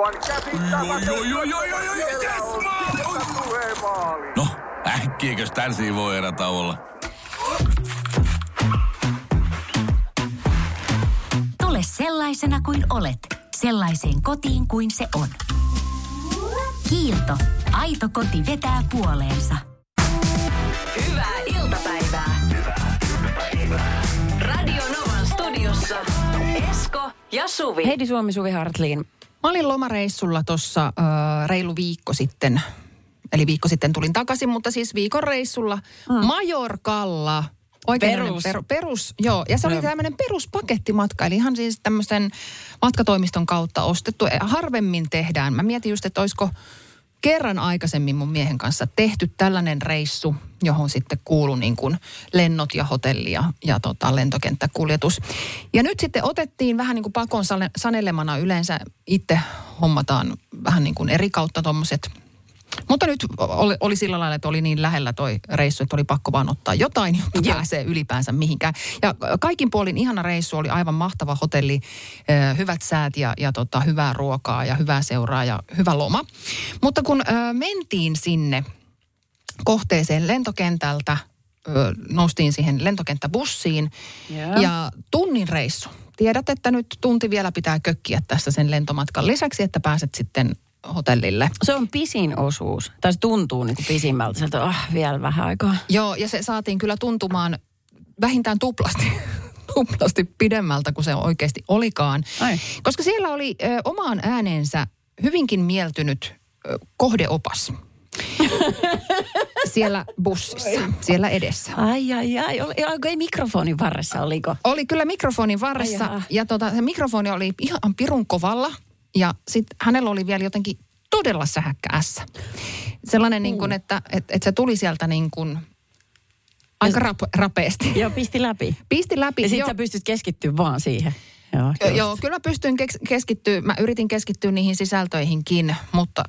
Aivan yes. No, äkkiäkös tän voi erä olla? Tule sellaisena kuin olet, sellaiseen kotiin kuin se on. Kiilto. Aito koti vetää puoleensa. Hyvää iltapäivää. Radio Novan studiossa Esko ja Suvi. Heidi Suomi, Suvi Hartliin. Mä olin lomareissulla tuossa äh, reilu viikko sitten. Eli viikko sitten tulin takaisin, mutta siis viikon reissulla mm. Majorkalla. Oikein Perus. perus. perus. Joo, ja se oli tämmöinen peruspakettimatka, eli ihan siis tämmöisen matkatoimiston kautta ostettu. Harvemmin tehdään. Mä mietin just, että olisiko kerran aikaisemmin mun miehen kanssa tehty tällainen reissu, johon sitten kuului niin kuin lennot ja hotelli ja, ja tota lentokenttäkuljetus. Ja nyt sitten otettiin vähän niin kuin pakon sanelemana yleensä itse hommataan vähän niin kuin eri kautta tuommoiset mutta nyt oli, oli sillä lailla, että oli niin lähellä toi reissu, että oli pakko vaan ottaa jotain, jotta Joo. pääsee ylipäänsä mihinkään. Ja kaikin puolin ihana reissu, oli aivan mahtava hotelli, hyvät säät ja, ja tota, hyvää ruokaa ja hyvää seuraa ja hyvä loma. Mutta kun ö, mentiin sinne kohteeseen lentokentältä, ö, noustiin siihen lentokenttäbussiin Joo. ja tunnin reissu. Tiedät, että nyt tunti vielä pitää kökkiä tässä sen lentomatkan lisäksi, että pääset sitten hotellille. Se on pisin osuus. Tai se tuntuu niin kuin pisimmältä. Sieltä ah, vielä vähän aikaa. Joo, ja se saatiin kyllä tuntumaan vähintään tuplasti, tuplasti pidemmältä kuin se oikeasti olikaan. Ai. Koska siellä oli ö, omaan äänensä hyvinkin mieltynyt ö, kohdeopas. siellä bussissa, siellä edessä. Ai, ai, ai. Oli, ai, ei mikrofonin varressa, oliko? Oli kyllä mikrofonin Ai varressa jaha. ja tota, se mikrofoni oli ihan pirun kovalla ja sitten hänellä oli vielä jotenkin todella sähäkkä ässä. Sellainen niin kuin, että et, et se tuli sieltä niin kuin aika rap, rapeasti. Joo, pisti läpi. Pisti läpi. Ja sit joo. sä pystyt keskittyä vaan siihen. Joo, just. Joo, kyllä mä pystyin keskittyä, mä yritin keskittyä niihin sisältöihinkin, mutta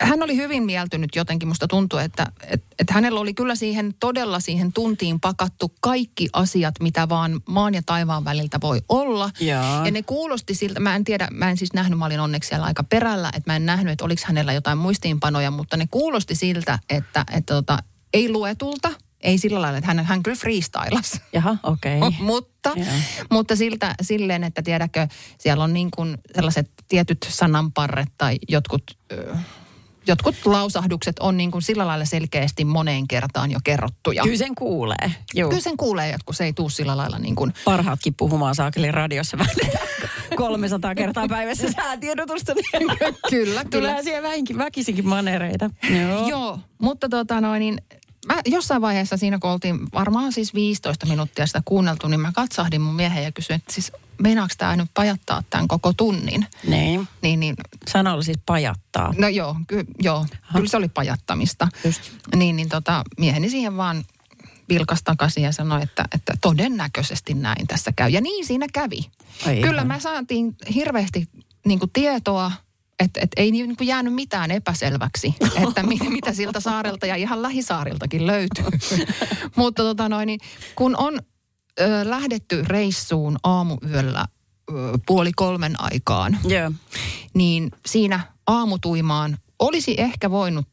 hän oli hyvin mieltynyt jotenkin. Musta tuntuu, että et, et hänellä oli kyllä siihen todella siihen tuntiin pakattu kaikki asiat, mitä vaan maan ja taivaan väliltä voi olla. Joo. Ja ne kuulosti siltä, mä en tiedä, mä en siis nähnyt, mä olin onneksi siellä aika perällä, että mä en nähnyt, että oliko hänellä jotain muistiinpanoja, mutta ne kuulosti siltä, että, että tota, ei luetulta, ei sillä lailla, että hän, hän kyllä freestylasi. Jaha, okei. O- mutta, Joo. mutta siltä, silleen, että tiedäkö, siellä on niin kuin sellaiset tietyt sananparret tai jotkut, ö, jotkut lausahdukset on niin kuin sillä lailla selkeästi moneen kertaan jo kerrottuja. Kyllä sen kuulee. Joo. Kyllä sen kuulee, kun se ei tuu sillä lailla niin kuin, Parhaatkin puhumaan saakeli radiossa välillä 300 kertaa päivässä säätiedotusta. Niin kyllä, kyllä. Tulee siihen vähinkin, väkisinkin manereita. Joo. Joo, mutta tota noin, niin mä jossain vaiheessa siinä, kun oltiin varmaan siis 15 minuuttia sitä kuunneltu, niin mä katsahdin mun miehen ja kysyin, että siis meinaako tämä nyt pajattaa tämän koko tunnin? Niin. Niin, niin Sanalla siis pajattaa. No joo, ky- joo kyllä se oli pajattamista. Just. Niin, niin tota, mieheni siihen vaan vilkas takaisin ja sanoi, että, että todennäköisesti näin tässä käy. Ja niin siinä kävi. Ai kyllä ihan. me saatiin hirveästi niin tietoa, että, että ei niin kuin jäänyt mitään epäselväksi, että mit, mitä siltä saarelta ja ihan lähisaariltakin löytyy. Mutta tota noin, niin kun on ö, lähdetty reissuun aamuyöllä ö, puoli kolmen aikaan, Joo. niin siinä aamutuimaan olisi ehkä voinut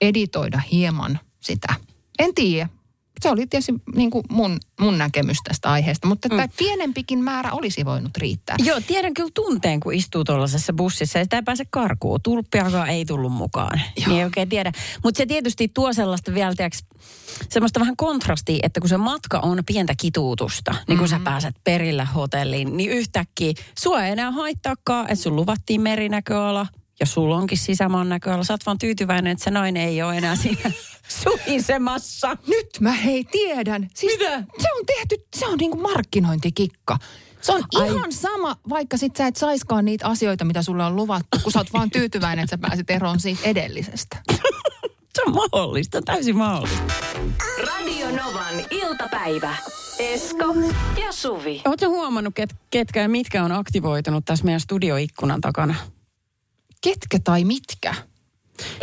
editoida hieman sitä. En tiedä. Se oli tietysti niin kuin mun, mun näkemys tästä aiheesta, mutta mm. pienempikin määrä olisi voinut riittää. Joo, tiedän kyllä tunteen, kun istuu tuollaisessa bussissa ja sitä ei pääse karkuun. Tulppiakaan ei tullut mukaan. Joo. Niin ei oikein tiedä. Mutta se tietysti tuo sellaista vielä, tiiäks, semmoista vähän kontrastia, että kun se matka on pientä kituutusta, niin kun mm-hmm. sä pääset perille hotelliin, niin yhtäkkiä sua ei enää haittaakaan, että sun luvattiin merinäköala, ja sulla onkin sisämaan näköala. Sä oot vaan tyytyväinen, että se nainen ei ole enää siinä suhisemassa. Nyt mä hei tiedän. Siis Mitä? Se on tehty, se on niinku markkinointikikka. Se on Ai. ihan sama, vaikka sit sä et saiskaan niitä asioita, mitä sulle on luvattu, kun sä oot vaan tyytyväinen, että sä pääset eroon siitä edellisestä. Se on mahdollista, täysin mahdollista. Radio Novan iltapäivä. Esko ja Suvi. Oletko huomannut, ket, ketkä ja mitkä on aktivoitunut tässä meidän studioikkunan takana? Ketkä tai mitkä?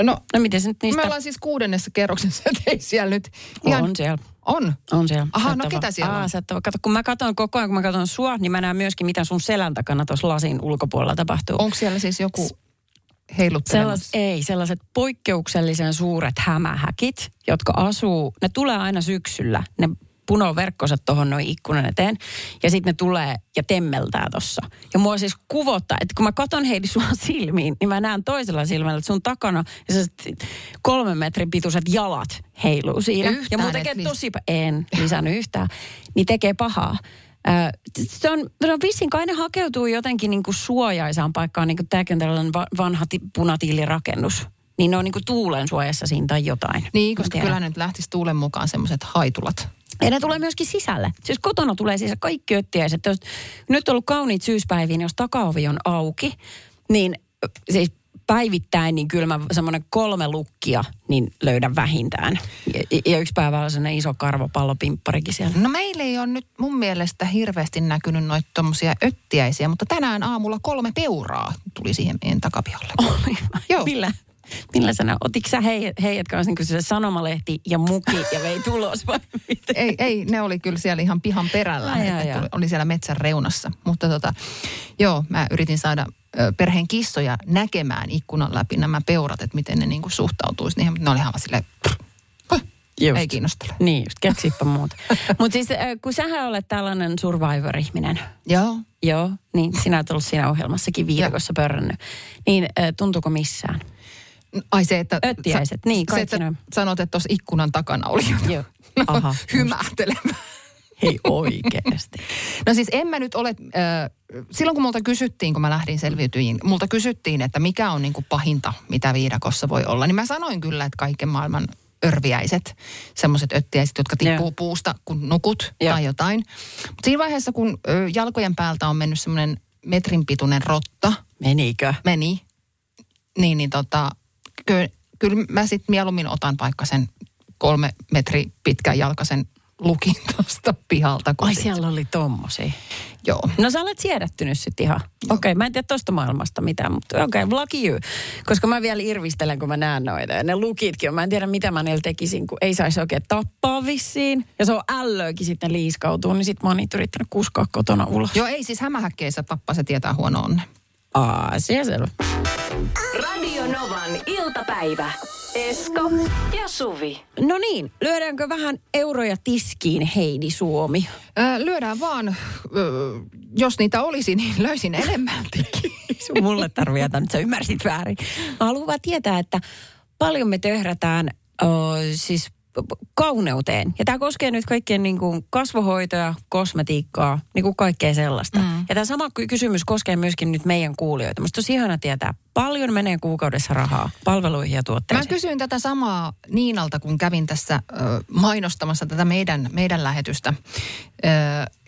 No, No miten se nyt niistä me ollaan siis kuudennessa kerroksessa, että ei siellä nyt ihan on siellä? On. On siellä. Aha, no ketä siellä Aa, on? sä ole- kato, kun mä katson koko ajan, kun mä katson sua, niin mä näen myöskin, mitä sun selän takana tuossa lasin ulkopuolella tapahtuu. Onko siellä siis joku heiluttelemassa? Sellais, ei, sellaiset poikkeuksellisen suuret hämähäkit, jotka asuu, ne tulee aina syksyllä. Ne punoo verkkonsa tuohon noin ikkunan eteen. Ja sitten ne tulee ja temmeltää tossa. Ja mua siis kuvottaa, että kun mä katon Heidi sua silmiin, niin mä näen toisella silmällä, että sun takana kolmen metrin pituiset jalat heiluu siinä. Yhtään ja et tekee tosi, en lisännyt yhtään, niin tekee pahaa. Se on, se on vissiin kai ne hakeutuu jotenkin niin kuin suojaisaan paikkaan, niin kuin tämäkin tällainen va- vanha ti- punatiilirakennus. Niin ne on niin kuin tuulen suojassa siinä tai jotain. Niin, koska kyllä nyt lähtisi tuulen mukaan semmoiset haitulat. Ja ne tulee myöskin sisälle. Siis kotona tulee siis kaikki öttiäiset. Jos, nyt on ollut kauniit syyspäiviä, niin jos takaovi on auki, niin siis päivittäin, niin kyllä mä semmoinen kolme lukkia, niin löydän vähintään. Ja, ja yksi päivä on sellainen iso karvapallopimpparikin siellä. No meillä ei ole nyt mun mielestä hirveästi näkynyt noita tommosia öttiäisiä, mutta tänään aamulla kolme peuraa tuli siihen meidän takapihalle. Joo. Millä, nä- Otitko sä heidät, heidät kanssa niin se sanomalehti ja muki ja vei tulos vai miten? Ei, ei, ne oli kyllä siellä ihan pihan perällä. Ai, Ai, ai, oli, siellä metsän reunassa. Mutta tota, joo, mä yritin saada perheen kissoja näkemään ikkunan läpi nämä peurat, että miten ne niinku suhtautuisi niihin. Mutta ne oli ihan vaan silleen, "Huh, Just. ei kiinnostele. Niin, just keksipä muuta. Mutta siis kun sähän olet tällainen survivor-ihminen, Joo. joo, niin sinä olet ollut siinä ohjelmassakin viidakossa pörrännyt. Niin tuntuuko missään? Ai se, että... Öttiäiset, niin, Se, kaikki että ne. sanot, että tuossa ikkunan takana oli. Joo. No, Aha. Hei oikeasti. No siis en mä nyt ole, äh, silloin kun multa kysyttiin, kun mä lähdin selviytyjiin, multa kysyttiin, että mikä on niin kuin pahinta, mitä viidakossa voi olla. Niin mä sanoin kyllä, että kaiken maailman örviäiset, semmoiset öttiäiset, jotka tippuu puusta, kun nukut Joo. tai jotain. Mutta siinä vaiheessa, kun ö, jalkojen päältä on mennyt semmoinen metrin pituinen rotta, Menikö? meni, niin, niin tota, kyllä, kyllä mä sitten mieluummin otan vaikka sen kolme metri pitkän jalkaisen lukin tuosta pihalta. Ai sit- siellä oli tommosia. Joo. No sä olet siedättynyt sitten ihan. Okei, okay, mä en tiedä tosta maailmasta mitään, mutta okei, okay, lucky you. Koska mä vielä irvistelen, kun mä näen noita. Ja ne lukitkin mä en tiedä mitä mä niillä tekisin, kun ei saisi oikein tappaa vissiin. Ja se on ällöäkin sitten liiskautuu, niin sit mä oon niitä yrittänyt kuskaa kotona ulos. Joo, ei siis hämähäkkeissä tappaa, se tietää huono onne. Aasia selvä. Radio Novan iltapäivä. Esko ja Suvi. No niin, lyödäänkö vähän euroja tiskiin, Heidi Suomi? Ö, lyödään vaan, ö, jos niitä olisi, niin löysin enemmältikin. Sun mulle tarvii jätä, nyt sä ymmärsit väärin. Mä haluan vaan tietää, että paljon me töhrätään ö, siis kauneuteen. Ja tämä koskee nyt kaikkien niin kuin kasvohoitoja, kosmetiikkaa, niin kuin kaikkea sellaista. Mm. Ja tämä sama ky- kysymys koskee myöskin nyt meidän kuulijoita. Musta tosi ihana tietää, paljon menee kuukaudessa rahaa palveluihin ja Mä tuotteisiin. kysyin tätä samaa Niinalta, kun kävin tässä ö, mainostamassa tätä meidän, meidän lähetystä. Ö,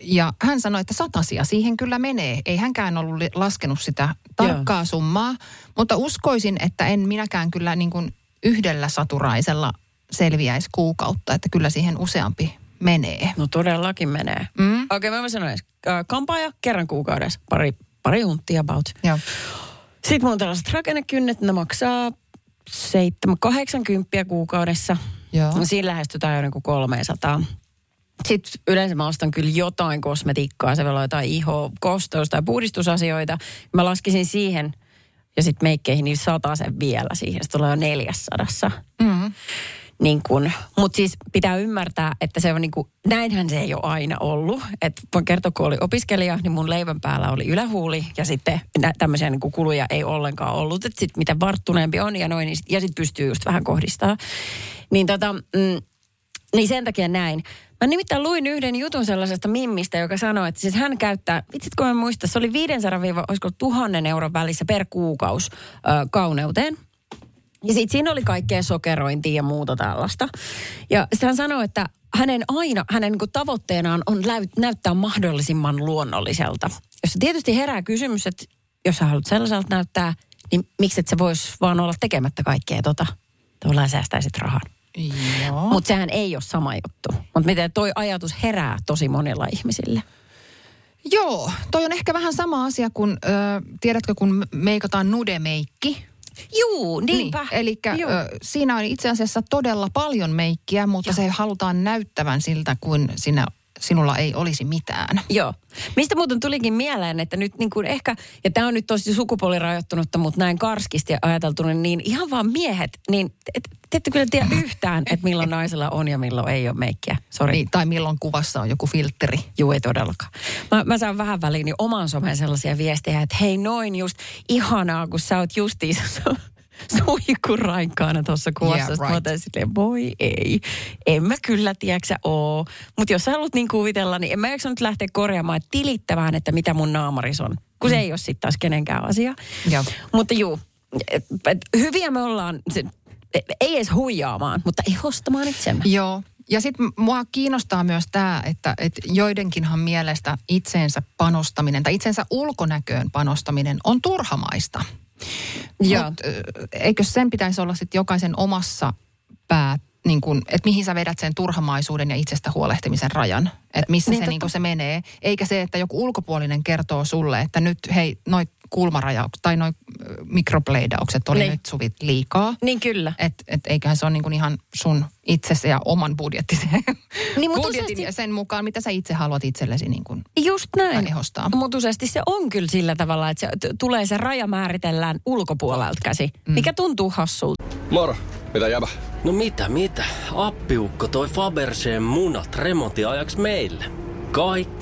ja hän sanoi, että satasia siihen kyllä menee. Ei hänkään ollut laskenut sitä tarkkaa summaa, mutta uskoisin, että en minäkään kyllä niin kuin yhdellä saturaisella selviäisi kuukautta, että kyllä siihen useampi menee. No todellakin menee. Mm. Okei, okay, mä sanoin, äh, kampaaja kerran kuukaudessa, pari, pari hunttia about. Joo. Sitten mulla on tällaiset rakennekynnet, ne maksaa 7, 80 kuukaudessa. Joo. No siinä lähestytään jo niin kuin 300. Sitten yleensä mä ostan kyllä jotain kosmetiikkaa, se voi olla jotain iho, kostous- tai puhdistusasioita. Mä laskisin siihen ja sitten meikkeihin niin sen vielä siihen. Se tulee jo 400. Mm. Niin kun, mutta siis pitää ymmärtää, että se on niin kuin, näinhän se ei ole aina ollut. Et voin kertoa, kun oli opiskelija, niin mun leivän päällä oli ylähuuli ja sitten tämmöisiä niin kuin kuluja ei ollenkaan ollut. Että sitten mitä varttuneempi on ja noin, niin sit, ja sitten pystyy just vähän kohdistaa. Niin tota, mm, niin sen takia näin. Mä nimittäin luin yhden jutun sellaisesta mimmistä, joka sanoi, että siis hän käyttää, vitsit kun mä muistan, se oli 500-1000 euron välissä per kuukaus ö, kauneuteen. Ja sitten siinä oli kaikkea sokerointia ja muuta tällaista. Ja sitten hän sanoi, että hänen aina, hänen niinku tavoitteenaan on läyt, näyttää mahdollisimman luonnolliselta. Jossa tietysti herää kysymys, että jos sä haluat sellaiselta näyttää, niin miksi et sä vois vaan olla tekemättä kaikkea tota. Tavallaan säästäisit rahan. Mutta sehän ei ole sama juttu. Mutta miten toi ajatus herää tosi monilla ihmisillä. Joo, toi on ehkä vähän sama asia kuin, ö, tiedätkö, kun meikataan nudemeikki. Juu, niinpä. Eli Joo. siinä on itse asiassa todella paljon meikkiä, mutta Joo. se halutaan näyttävän siltä, kuin sinä, sinulla ei olisi mitään. Joo. Mistä muuten tulikin mieleen, että nyt niin kuin ehkä, ja tämä on nyt tosi sukupuolirajoittunutta, mutta näin karskisti ajateltuna, niin ihan vaan miehet, niin et, te ette kyllä tiedä yhtään, että milloin naisella on ja milloin ei ole meikkiä. Sori. Niin, tai milloin kuvassa on joku filtteri. Juu, ei todellakaan. Mä, mä saan vähän väliin niin oman someen sellaisia viestejä, että hei noin just ihanaa, kun sä oot justiinsa suihkurainkaana tuossa kuvassa. Yeah, Yeah, right. Mä silleen, voi ei, en mä kyllä tiedäksä oo. Mutta jos sä haluat niin kuvitella, niin en mä jaksa nyt lähteä korjaamaan, että tilittämään, että mitä mun naamaris on. Kun se ei ole sitten taas kenenkään asia. Joo. Mutta juu, et, et, hyviä me ollaan, se, ei edes huijaamaan, mutta ei hostamaan itsemme. Joo. Ja sitten mua kiinnostaa myös tämä, että, että joidenkinhan mielestä itseensä panostaminen tai itsensä ulkonäköön panostaminen on turhamaista. Joo. Mut, ö, eikö sen pitäisi olla sitten jokaisen omassa pää, niin kun, että mihin sä vedät sen turhamaisuuden ja itsestä huolehtimisen rajan? Että missä Niin se, totta. niin se menee. Eikä se, että joku ulkopuolinen kertoo sulle, että nyt hei, noi kulmarajaukset tai noi ö, mikropleidaukset oli Niin. nyt suvit liikaa. Niin kyllä. Että et eiköhän se ole niin kuin ihan sun itsesi ja oman budjettisi. Niin, mut budjetin useasti- ja sen mukaan, mitä sä itse haluat itsellesi niin kuin Just näin. ehostaa. Mutta useasti se on kyllä sillä tavalla, että se t- tulee se raja määritellään ulkopuolelta käsi, mm. mikä tuntuu hassulta. Moro, mitä jäbä? No mitä, mitä? Appiukko toi Faberseen munat remontiajaksi meille. Kaikki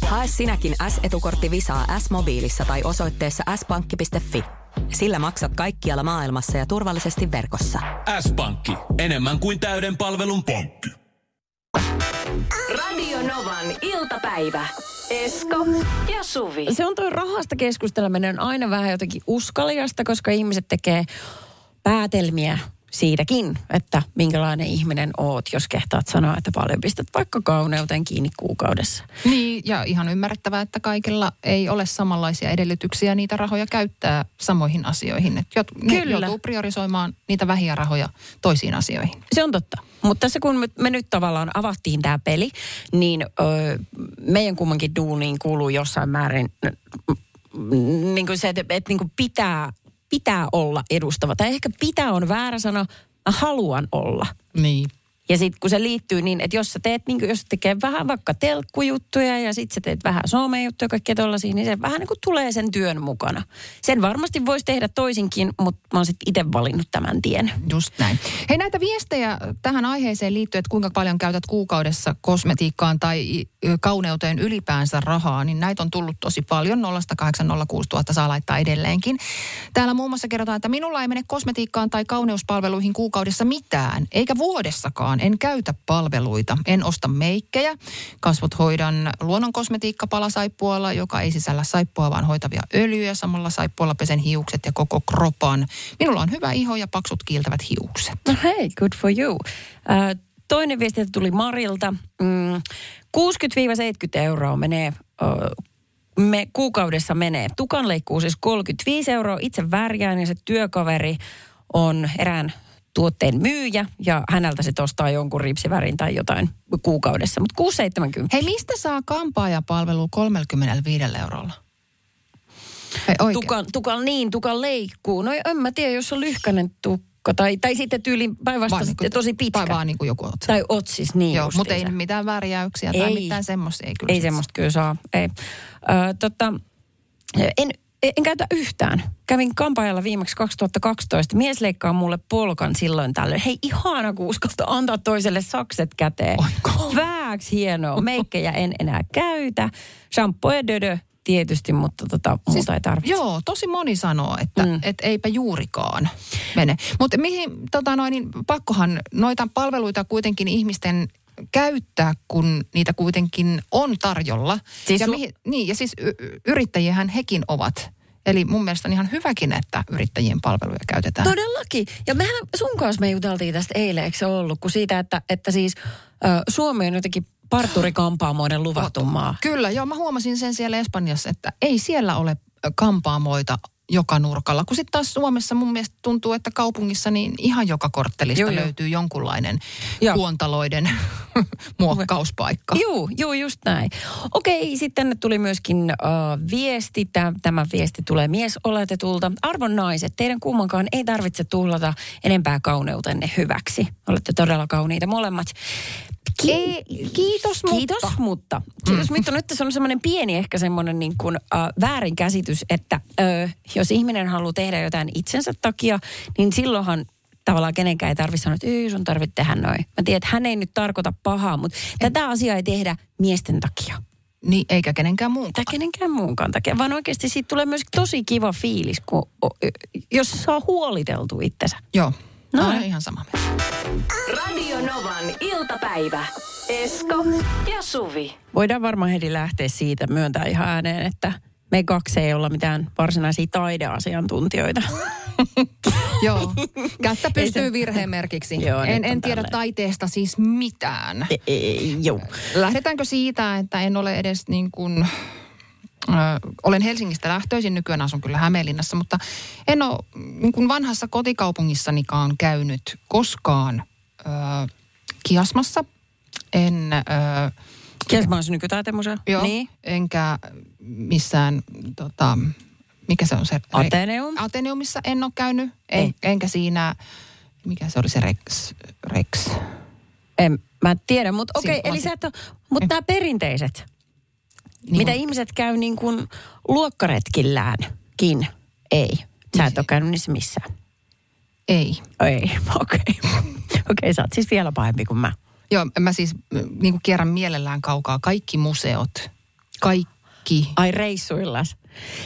Hae sinäkin S-etukortti Visaa S-mobiilissa tai osoitteessa s-pankki.fi. Sillä maksat kaikkialla maailmassa ja turvallisesti verkossa. S-pankki. Enemmän kuin täyden palvelun pankki. Radio Novan iltapäivä. Esko ja Suvi. Se on tuo rahasta keskusteleminen aina vähän jotenkin uskaliasta, koska ihmiset tekee päätelmiä siitäkin, että minkälainen ihminen oot, jos kehtaat sanoa, että paljon pistät vaikka kauneuteen kiinni kuukaudessa. Niin, ja ihan ymmärrettävää, että kaikilla ei ole samanlaisia edellytyksiä niitä rahoja käyttää samoihin asioihin. Et jot, Kyllä. joutuu priorisoimaan niitä vähiä rahoja toisiin asioihin. Se on totta. Mutta tässä kun me, me nyt tavallaan avattiin tämä peli, niin ö, meidän kummankin duuniin kuuluu jossain määrin n- niin kuin se, että, että niin kuin pitää, pitää olla edustava. Tai ehkä pitää on väärä sana, mä haluan olla. Niin. Ja sitten kun se liittyy niin, että jos sä teet, niin jos tekee vähän vaikka telkkujuttuja ja sitten sä teet vähän somejuttuja, kaikkea tollaisia, niin se vähän niin kuin tulee sen työn mukana. Sen varmasti voisi tehdä toisinkin, mutta mä oon sitten itse valinnut tämän tien. Just näin. Hei näitä viestejä tähän aiheeseen liittyen, että kuinka paljon käytät kuukaudessa kosmetiikkaan tai kauneuteen ylipäänsä rahaa, niin näitä on tullut tosi paljon. 0806000 saa laittaa edelleenkin. Täällä muun muassa kerrotaan, että minulla ei mene kosmetiikkaan tai kauneuspalveluihin kuukaudessa mitään, eikä vuodessakaan. En käytä palveluita, en osta meikkejä. Kasvot hoidan luonnon kosmetiikkapalasaippualla, joka ei sisällä saippua, vaan hoitavia öljyjä. Samalla saippualla pesen hiukset ja koko kropan. Minulla on hyvä iho ja paksut kiiltävät hiukset. No hei, good for you. Äh, toinen viesti tuli Marilta. Mm, 60-70 euroa menee, äh, me, kuukaudessa menee. Tukanleikkuu siis 35 euroa. Itse värjään ja se työkaveri on erään tuotteen myyjä ja häneltä se ostaa jonkun ripsivärin tai jotain kuukaudessa. Mutta 6,70. Hei, mistä saa kampaajapalvelu 35 eurolla? Hei. Tukan, tukan niin, tukan leikkuu. No en mä tiedä, jos on lyhkänen tukka tai, tai sitten tyyli päinvastoin niinku- tosi pitkä. Tai vaan niin kuin joku otsa. Tai otsis, niin Joo, mutta ei mitään värjäyksiä tai Ei. mitään semmoista. Ei, kyllä Ei sit- semmoista kyllä saa, ei. Ö, tota, en, en käytä yhtään. Kävin kampaajalla viimeksi 2012. Mies leikkaa mulle polkan silloin tällöin. Hei, ihana kun uskaltaa antaa toiselle sakset käteen. Vääks hienoa. Meikkejä en enää käytä. Shampoo ja dödö tietysti, mutta tota, muuta siis, ei tarvitse. Joo, tosi moni sanoo, että mm. et eipä juurikaan mene. Mutta mihin, tota noin, niin pakkohan noita palveluita kuitenkin ihmisten käyttää, kun niitä kuitenkin on tarjolla. Siis ja, su- mihin, niin, ja siis y- yrittäjiähän hekin ovat. Eli mun mielestä on ihan hyväkin, että yrittäjien palveluja käytetään. Todellakin. Ja mehän sun kanssa me juteltiin tästä eilen, eikö se ollut, kun siitä, että, että siis ö, Suomi on jotenkin parturikampaamoiden luvattu maa. Kyllä, joo. Mä huomasin sen siellä Espanjassa, että ei siellä ole kampaamoita joka nurkalla. Kun sitten taas Suomessa mun mielestä tuntuu, että kaupungissa niin ihan joka korttelista Joo, joo, joo. löytyy jonkunlainen Joo. kuontaloiden muokkauspaikka. Joo, joo, just näin. Okei, sitten tänne tuli myöskin uh, viesti. Tämä, tämä viesti tulee miesoletetulta. Arvon naiset, teidän kummankaan ei tarvitse tuhlata enempää kauneutenne hyväksi. Olette todella kauniita molemmat. Ei, kiitos, mutta. Kiitos, mutta. Kiitos, mm. mutta nyt tässä on semmoinen pieni ehkä semmoinen niin kuin, äh, väärinkäsitys, että äh, jos ihminen haluaa tehdä jotain itsensä takia, niin silloinhan tavallaan kenenkään ei tarvitse sanoa, että ei sun tarvitse tehdä noin. Mä tiedän, että hän ei nyt tarkoita pahaa, mutta tätä asiaa ei tehdä miesten takia. Niin, eikä kenenkään muun. Tai kenenkään muunkaan takia, vaan oikeasti siitä tulee myös tosi kiva fiilis, kun, jos saa huoliteltu itsensä. Joo, No. no. olen ihan sama mieltä. Radio Novan iltapäivä. Esko ja Suvi. Voidaan varmaan heti lähteä siitä myöntää ihan ääneen, että me kaksi ei olla mitään varsinaisia taideasiantuntijoita. Joo, kättä pystyy se- virheen merkiksi. Joo, en, en tiedä tälleen. taiteesta siis mitään. Ei, joo. Lähdetäänkö siitä, että en ole edes niin kuin, ö, olen Helsingistä lähtöisin, nykyään asun kyllä Hämeenlinnassa, mutta en ole niin kuin vanhassa kotikaupungissanikaan käynyt koskaan ö, kiasmassa. En, ö, Kiesma on nykytaiteen joo, Niin. enkä missään, tota, mikä se on se? Ateneum? Ateneumissa en ole käynyt, en, Ei. enkä siinä, mikä se oli se Rex, Rex. En, mä tiedä, mutta okei, Siinä eli sä et ole, mutta nämä perinteiset, Niin mitä ihmiset käy niin kuin luokkaretkilläänkin, ei. Sä et ole käynyt niissä missään. Ei. Ei, okei. Okei, sä oot siis vielä pahempi kuin mä. Joo, mä siis niin kuin kierrän mielellään kaukaa kaikki museot. Kaikki. Ai reissuillas.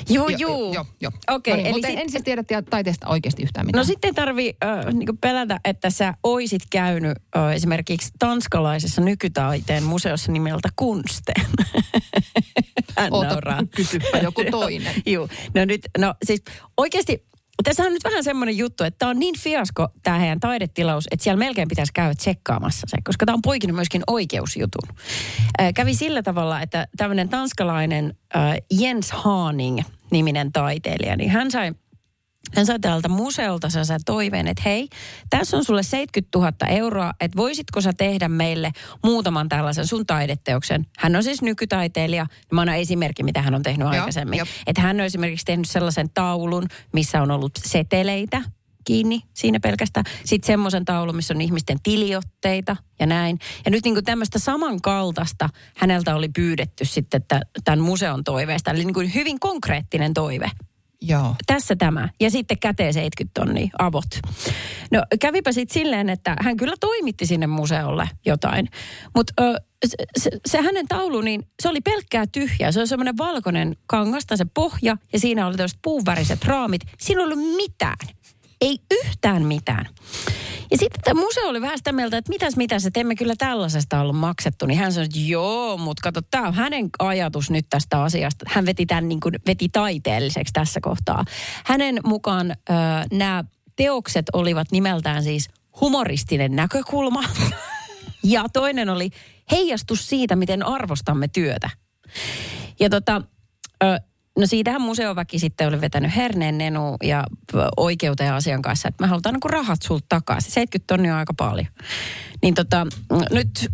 Joo, Jo- joo. Joo, joo. Okei, no niin, eli mutta sit- en siis tiedä taiteesta oikeasti yhtään mitään. No sitten ei tarvi äh, niinku pelätä, että sä oisit käynyt äh, esimerkiksi tanskalaisessa nykytaiteen museossa nimeltä Kunsten. Hän Oota, nauraa. kysypä joku toinen. Joo, no nyt, no siis oikeasti tässä on nyt vähän semmoinen juttu, että tämä on niin fiasko tämä heidän taidetilaus, että siellä melkein pitäisi käydä tsekkaamassa se, koska tämä on poikinut myöskin oikeusjutun. Äh, kävi sillä tavalla, että tämmöinen tanskalainen äh, Jens Haaning-niminen taiteilija, niin hän sai hän sai täältä museolta sen toiveen, että hei, tässä on sulle 70 000 euroa, että voisitko sä tehdä meille muutaman tällaisen sun taideteoksen. Hän on siis nykytaiteilija. Mä annan esimerkki, mitä hän on tehnyt Joo, aikaisemmin. jop. Että hän on esimerkiksi tehnyt sellaisen taulun, missä on ollut seteleitä kiinni siinä pelkästään. Sitten semmoisen taulun, missä on ihmisten tiliotteita ja näin. Ja nyt niin tämmöistä samankaltaista häneltä oli pyydetty sitten tämän museon toiveesta. Eli niin hyvin konkreettinen toive Joo. tässä tämä. Ja sitten käteen 70 tonnia avot. No kävipä sitten silleen, että hän kyllä toimitti sinne museolle jotain. Mutta se, se, se hänen taulu, niin se oli pelkkää tyhjää. Se oli semmoinen valkoinen kangasta se pohja ja siinä oli tällaiset puuväriset raamit. Siinä ei ollut mitään. Ei yhtään mitään. Ja sitten tämä museo oli vähän sitä mieltä, että mitäs mitäs, että emme kyllä tällaisesta ollut maksettu. Niin hän sanoi, että joo, mutta kato, tämä on hänen ajatus nyt tästä asiasta. Hän veti tämän niin kuin, veti taiteelliseksi tässä kohtaa. Hänen mukaan äh, nämä teokset olivat nimeltään siis humoristinen näkökulma. ja toinen oli heijastus siitä, miten arvostamme työtä. Ja tota, no siitähän museoväki sitten oli vetänyt herneen nenu ja oikeuteen asian kanssa, että me halutaan niin rahat sulta takaisin. 70 tonnia on aika paljon. Niin tota, nyt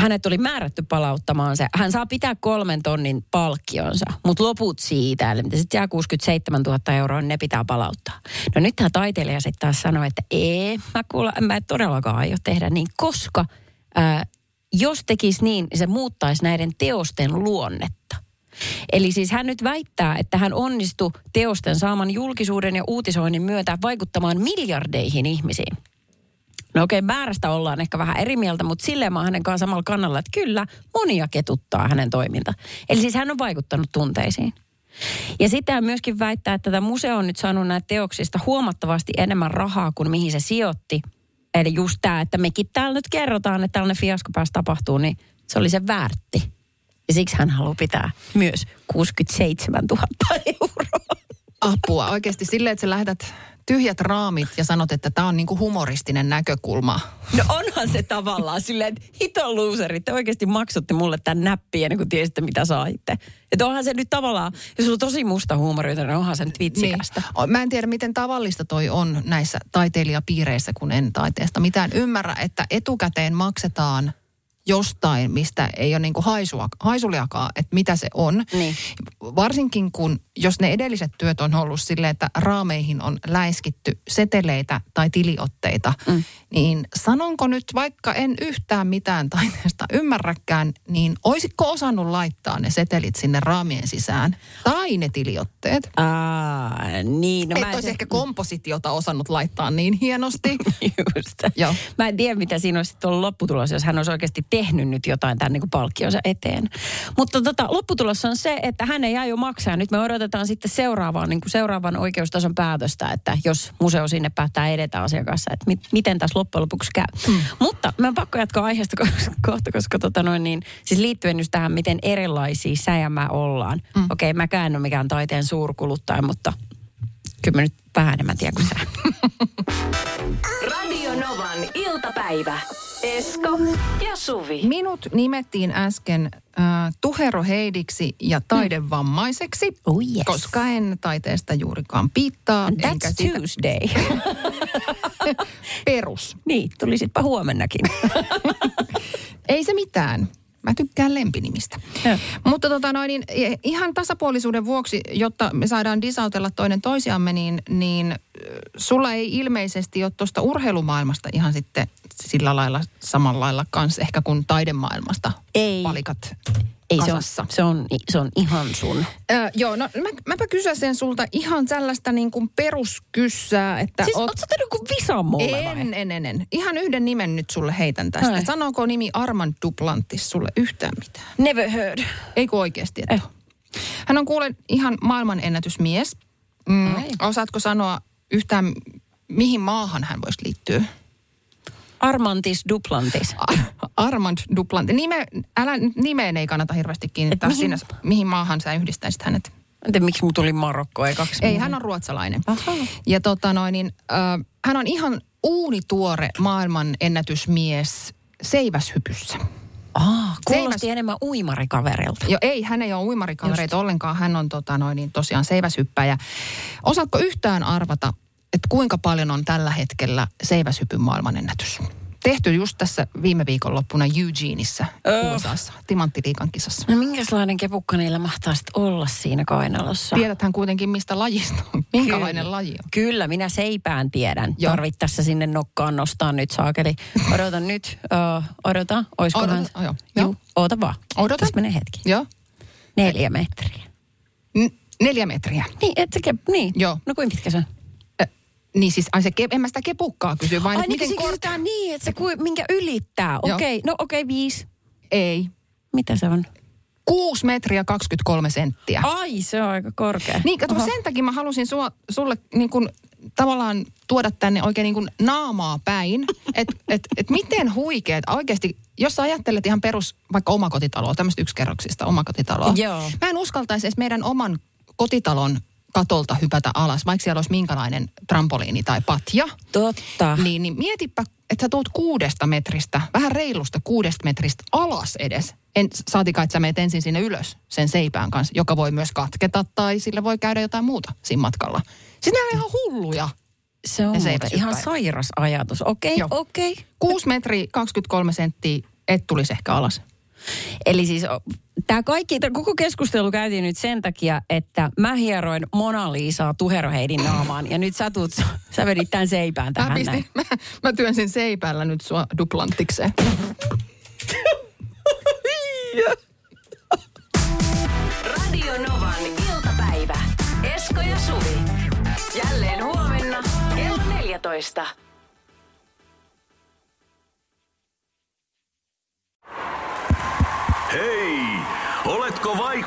hänet oli määrätty palauttamaan se. Hän saa pitää kolmen tonnin palkkionsa, mutta loput siitä, eli mitä sitten jää 67 000 euroa, niin ne pitää palauttaa. No nyt tämä taiteilija sitten taas sanoi, että ei, mä, kuule, mä todellakaan aio tehdä niin, koska ää, jos tekisi niin, niin se muuttaisi näiden teosten luonnetta. Eli siis hän nyt väittää, että hän onnistui teosten saaman julkisuuden ja uutisoinnin myötä vaikuttamaan miljardeihin ihmisiin. No okei, määrästä ollaan ehkä vähän eri mieltä, mutta silleen mä oon hänen kanssaan samalla kannalla, että kyllä, monia ketuttaa hänen toiminta. Eli siis hän on vaikuttanut tunteisiin. Ja sitten hän myöskin väittää, että tämä museo on nyt saanut näitä teoksista huomattavasti enemmän rahaa kuin mihin se sijoitti. Eli just tämä, että mekin täällä nyt kerrotaan, että tällainen fiasko pääsi tapahtuu, niin se oli se väärti. Ja siksi hän haluaa pitää myös 67 000 euroa. Apua. Oikeasti silleen, että sä lähetät tyhjät raamit ja sanot, että tämä on niinku humoristinen näkökulma. No onhan se tavallaan silleen, että hito loserit, te oikeasti maksotte mulle tämän näppiä ennen kuin tiesitte mitä saitte. Että onhan se nyt tavallaan, jos sulla on tosi musta huumori, niin onhan se nyt vitsikästä. Niin. Mä en tiedä, miten tavallista toi on näissä taiteilijapiireissä, kun en taiteesta mitään ymmärrä, että etukäteen maksetaan jostain, mistä ei ole niin kuin haisua, haisuliakaan, että mitä se on. Niin. Varsinkin kun, jos ne edelliset työt on ollut silleen, että raameihin on läiskitty seteleitä tai tiliotteita, mm. niin sanonko nyt, vaikka en yhtään mitään taiteesta ymmärräkään, niin oisitko osannut laittaa ne setelit sinne raamien sisään? Tai ne tiliotteet? Aa, niin. No Et mä en olisi se- ehkä kompositiota osannut laittaa niin hienosti. Just. Joo. Mä en tiedä, mitä siinä olisi ollut lopputulos, jos hän olisi oikeasti tehnyt nyt jotain tämän niin kuin palkkionsa eteen. Mutta tota, lopputulos on se, että hän ei aio maksaa. Nyt me odotetaan sitten seuraavaan, niin kuin seuraavan oikeustason päätöstä, että jos museo sinne päättää edetä asiakassa, että mit, miten tässä loppujen lopuksi käy. Mm. Mutta mä on pakko jatkaa aiheesta ko- kohta, koska tota noin niin, siis liittyen just tähän, miten erilaisia sä ja mä ollaan. Mm. Okei, mäkään en ole mikään taiteen suurkuluttaja, mutta kyllä mä nyt vähän enemmän tiedän kuin sä. Radio Novan iltapäivä. Esko ja Suvi. Minut nimettiin äsken äh, tuheroheidiksi ja taidevammaiseksi, Oh yes. koska en taiteesta juurikaan piittaa. enkä That's siitä Tuesday. perus. niin, tulisitpa huomennakin. Ei se mitään. Mä tykkään lempinimistä. Joo. Mutta tota noin, niin i- ihan tasapuolisuuden vuoksi, jotta me saadaan disautella toinen toisiamme, niin, niin sulla ei ilmeisesti ole tuosta urheilumaailmasta ihan sitten sillä lailla samalla lailla kanssa ehkä kuin taidemaailmasta Ei. palikat Ei, se on, se, on, se on ihan sun. Ö, joo, no mä, mäpä kysäsen sulta ihan tällaista niin kuin peruskyssää, että... Siis oot sä tehnyt kuin mulle vai? en, en, en, en. Ihan yhden nimen nyt sulle heitän tästä. Ai. Sanooko nimi Armand Duplantis sulle yhtään mitään? Never heard. Ei kun oikeasti, että Eh. Hän on kuule ihan maailman ennätysmies. Mm, Ai. osaatko sanoa yhtään, mihin maahan hän voisi liittyä? Armantis Duplantis. Ar- Armand Duplantis. Nime, älä, nimeen ei kannata hirveästi kiinnittää mihin- sinne, mihin maahan sä yhdistäisit hänet. En tiedä, miksi mun tuli Marokko ekaksi. Ei, hän on ruotsalainen. Aha. Ja tota noin, niin, äh, hän on ihan uunituore maailman ennätysmies seiväshypyssä. Ah, kuulosti Seiväs- enemmän uimarikaverilta. Jo ei, hän ei ole uimarikavereita ollenkaan. Hän on tota noin, niin tosiaan seiväshyppäjä. Osaatko yhtään arvata, että kuinka paljon on tällä hetkellä seiväshypyn maailmanennätys? Tehty just tässä viime viikonloppuna Eugeneissa, Öh. USAssa, Timanttiliikan kisassa. No minkälainen kepukka niillä mahtaa sit olla siinä kainalossa? Tiedäthän kuitenkin, mistä lajista on. Minkälainen Kyllä. laji on. Kyllä, minä seipään tiedän. Joo. Tarvittaessa sinne nokkaan nostaa nyt saakeli. Odota nyt, uh, odota, oiskohan... Odota, joo. Juu, Joo. oota vaan. Odota. Tässä menee hetki. Joo. Neljä metriä. N- neljä metriä. Niin, et sä ke- niin. Joo. No kuinka pitkä se on? Niin siis, ai se, ke- en mä sitä kepukkaa kysy, vaan Ai niin, miten korkea... niin, että se kui, minkä ylittää. Okei, okay, no okei, okay, viisi. Ei. Mitä se on? 6 metriä 23 senttiä. Ai, se on aika korkea. Niin, kato, Oho. sen takia mä halusin sua, sulle niin kuin, tavallaan tuoda tänne oikein niin kuin naamaa päin, että et, et miten huikeet oikeasti, jos sä ajattelet ihan perus vaikka omakotitaloa, tämmöistä yksikerroksista omakotitaloa. Joo. Mä en uskaltaisi edes meidän oman kotitalon katolta hypätä alas, vaikka siellä olisi minkälainen trampoliini tai patja. Totta. Niin, niin mietipä, että sä tuut kuudesta metristä, vähän reilusta kuudesta metristä alas edes. En, saatikaan, että sä meet ensin sinne ylös sen seipään kanssa, joka voi myös katketa tai sille voi käydä jotain muuta siinä matkalla. Siis ne on ihan hulluja. Se on ihan sairas ajatus. Okei, Joo. okei. Okay. 6 metriä 23 senttiä, et tulisi ehkä alas. Eli siis tämä kaikki, tää koko keskustelu käytiin nyt sen takia, että mä hieroin Mona Liisaa tuheroheidin naamaan. Ja nyt sä, tuut, sä vedit tämän seipään tähän. Mä, pistin, mä, mä työnsin seipäällä nyt sua duplanttikseen. Radio Novan iltapäivä. Esko ja Suvi. Jälleen huomenna kello 14.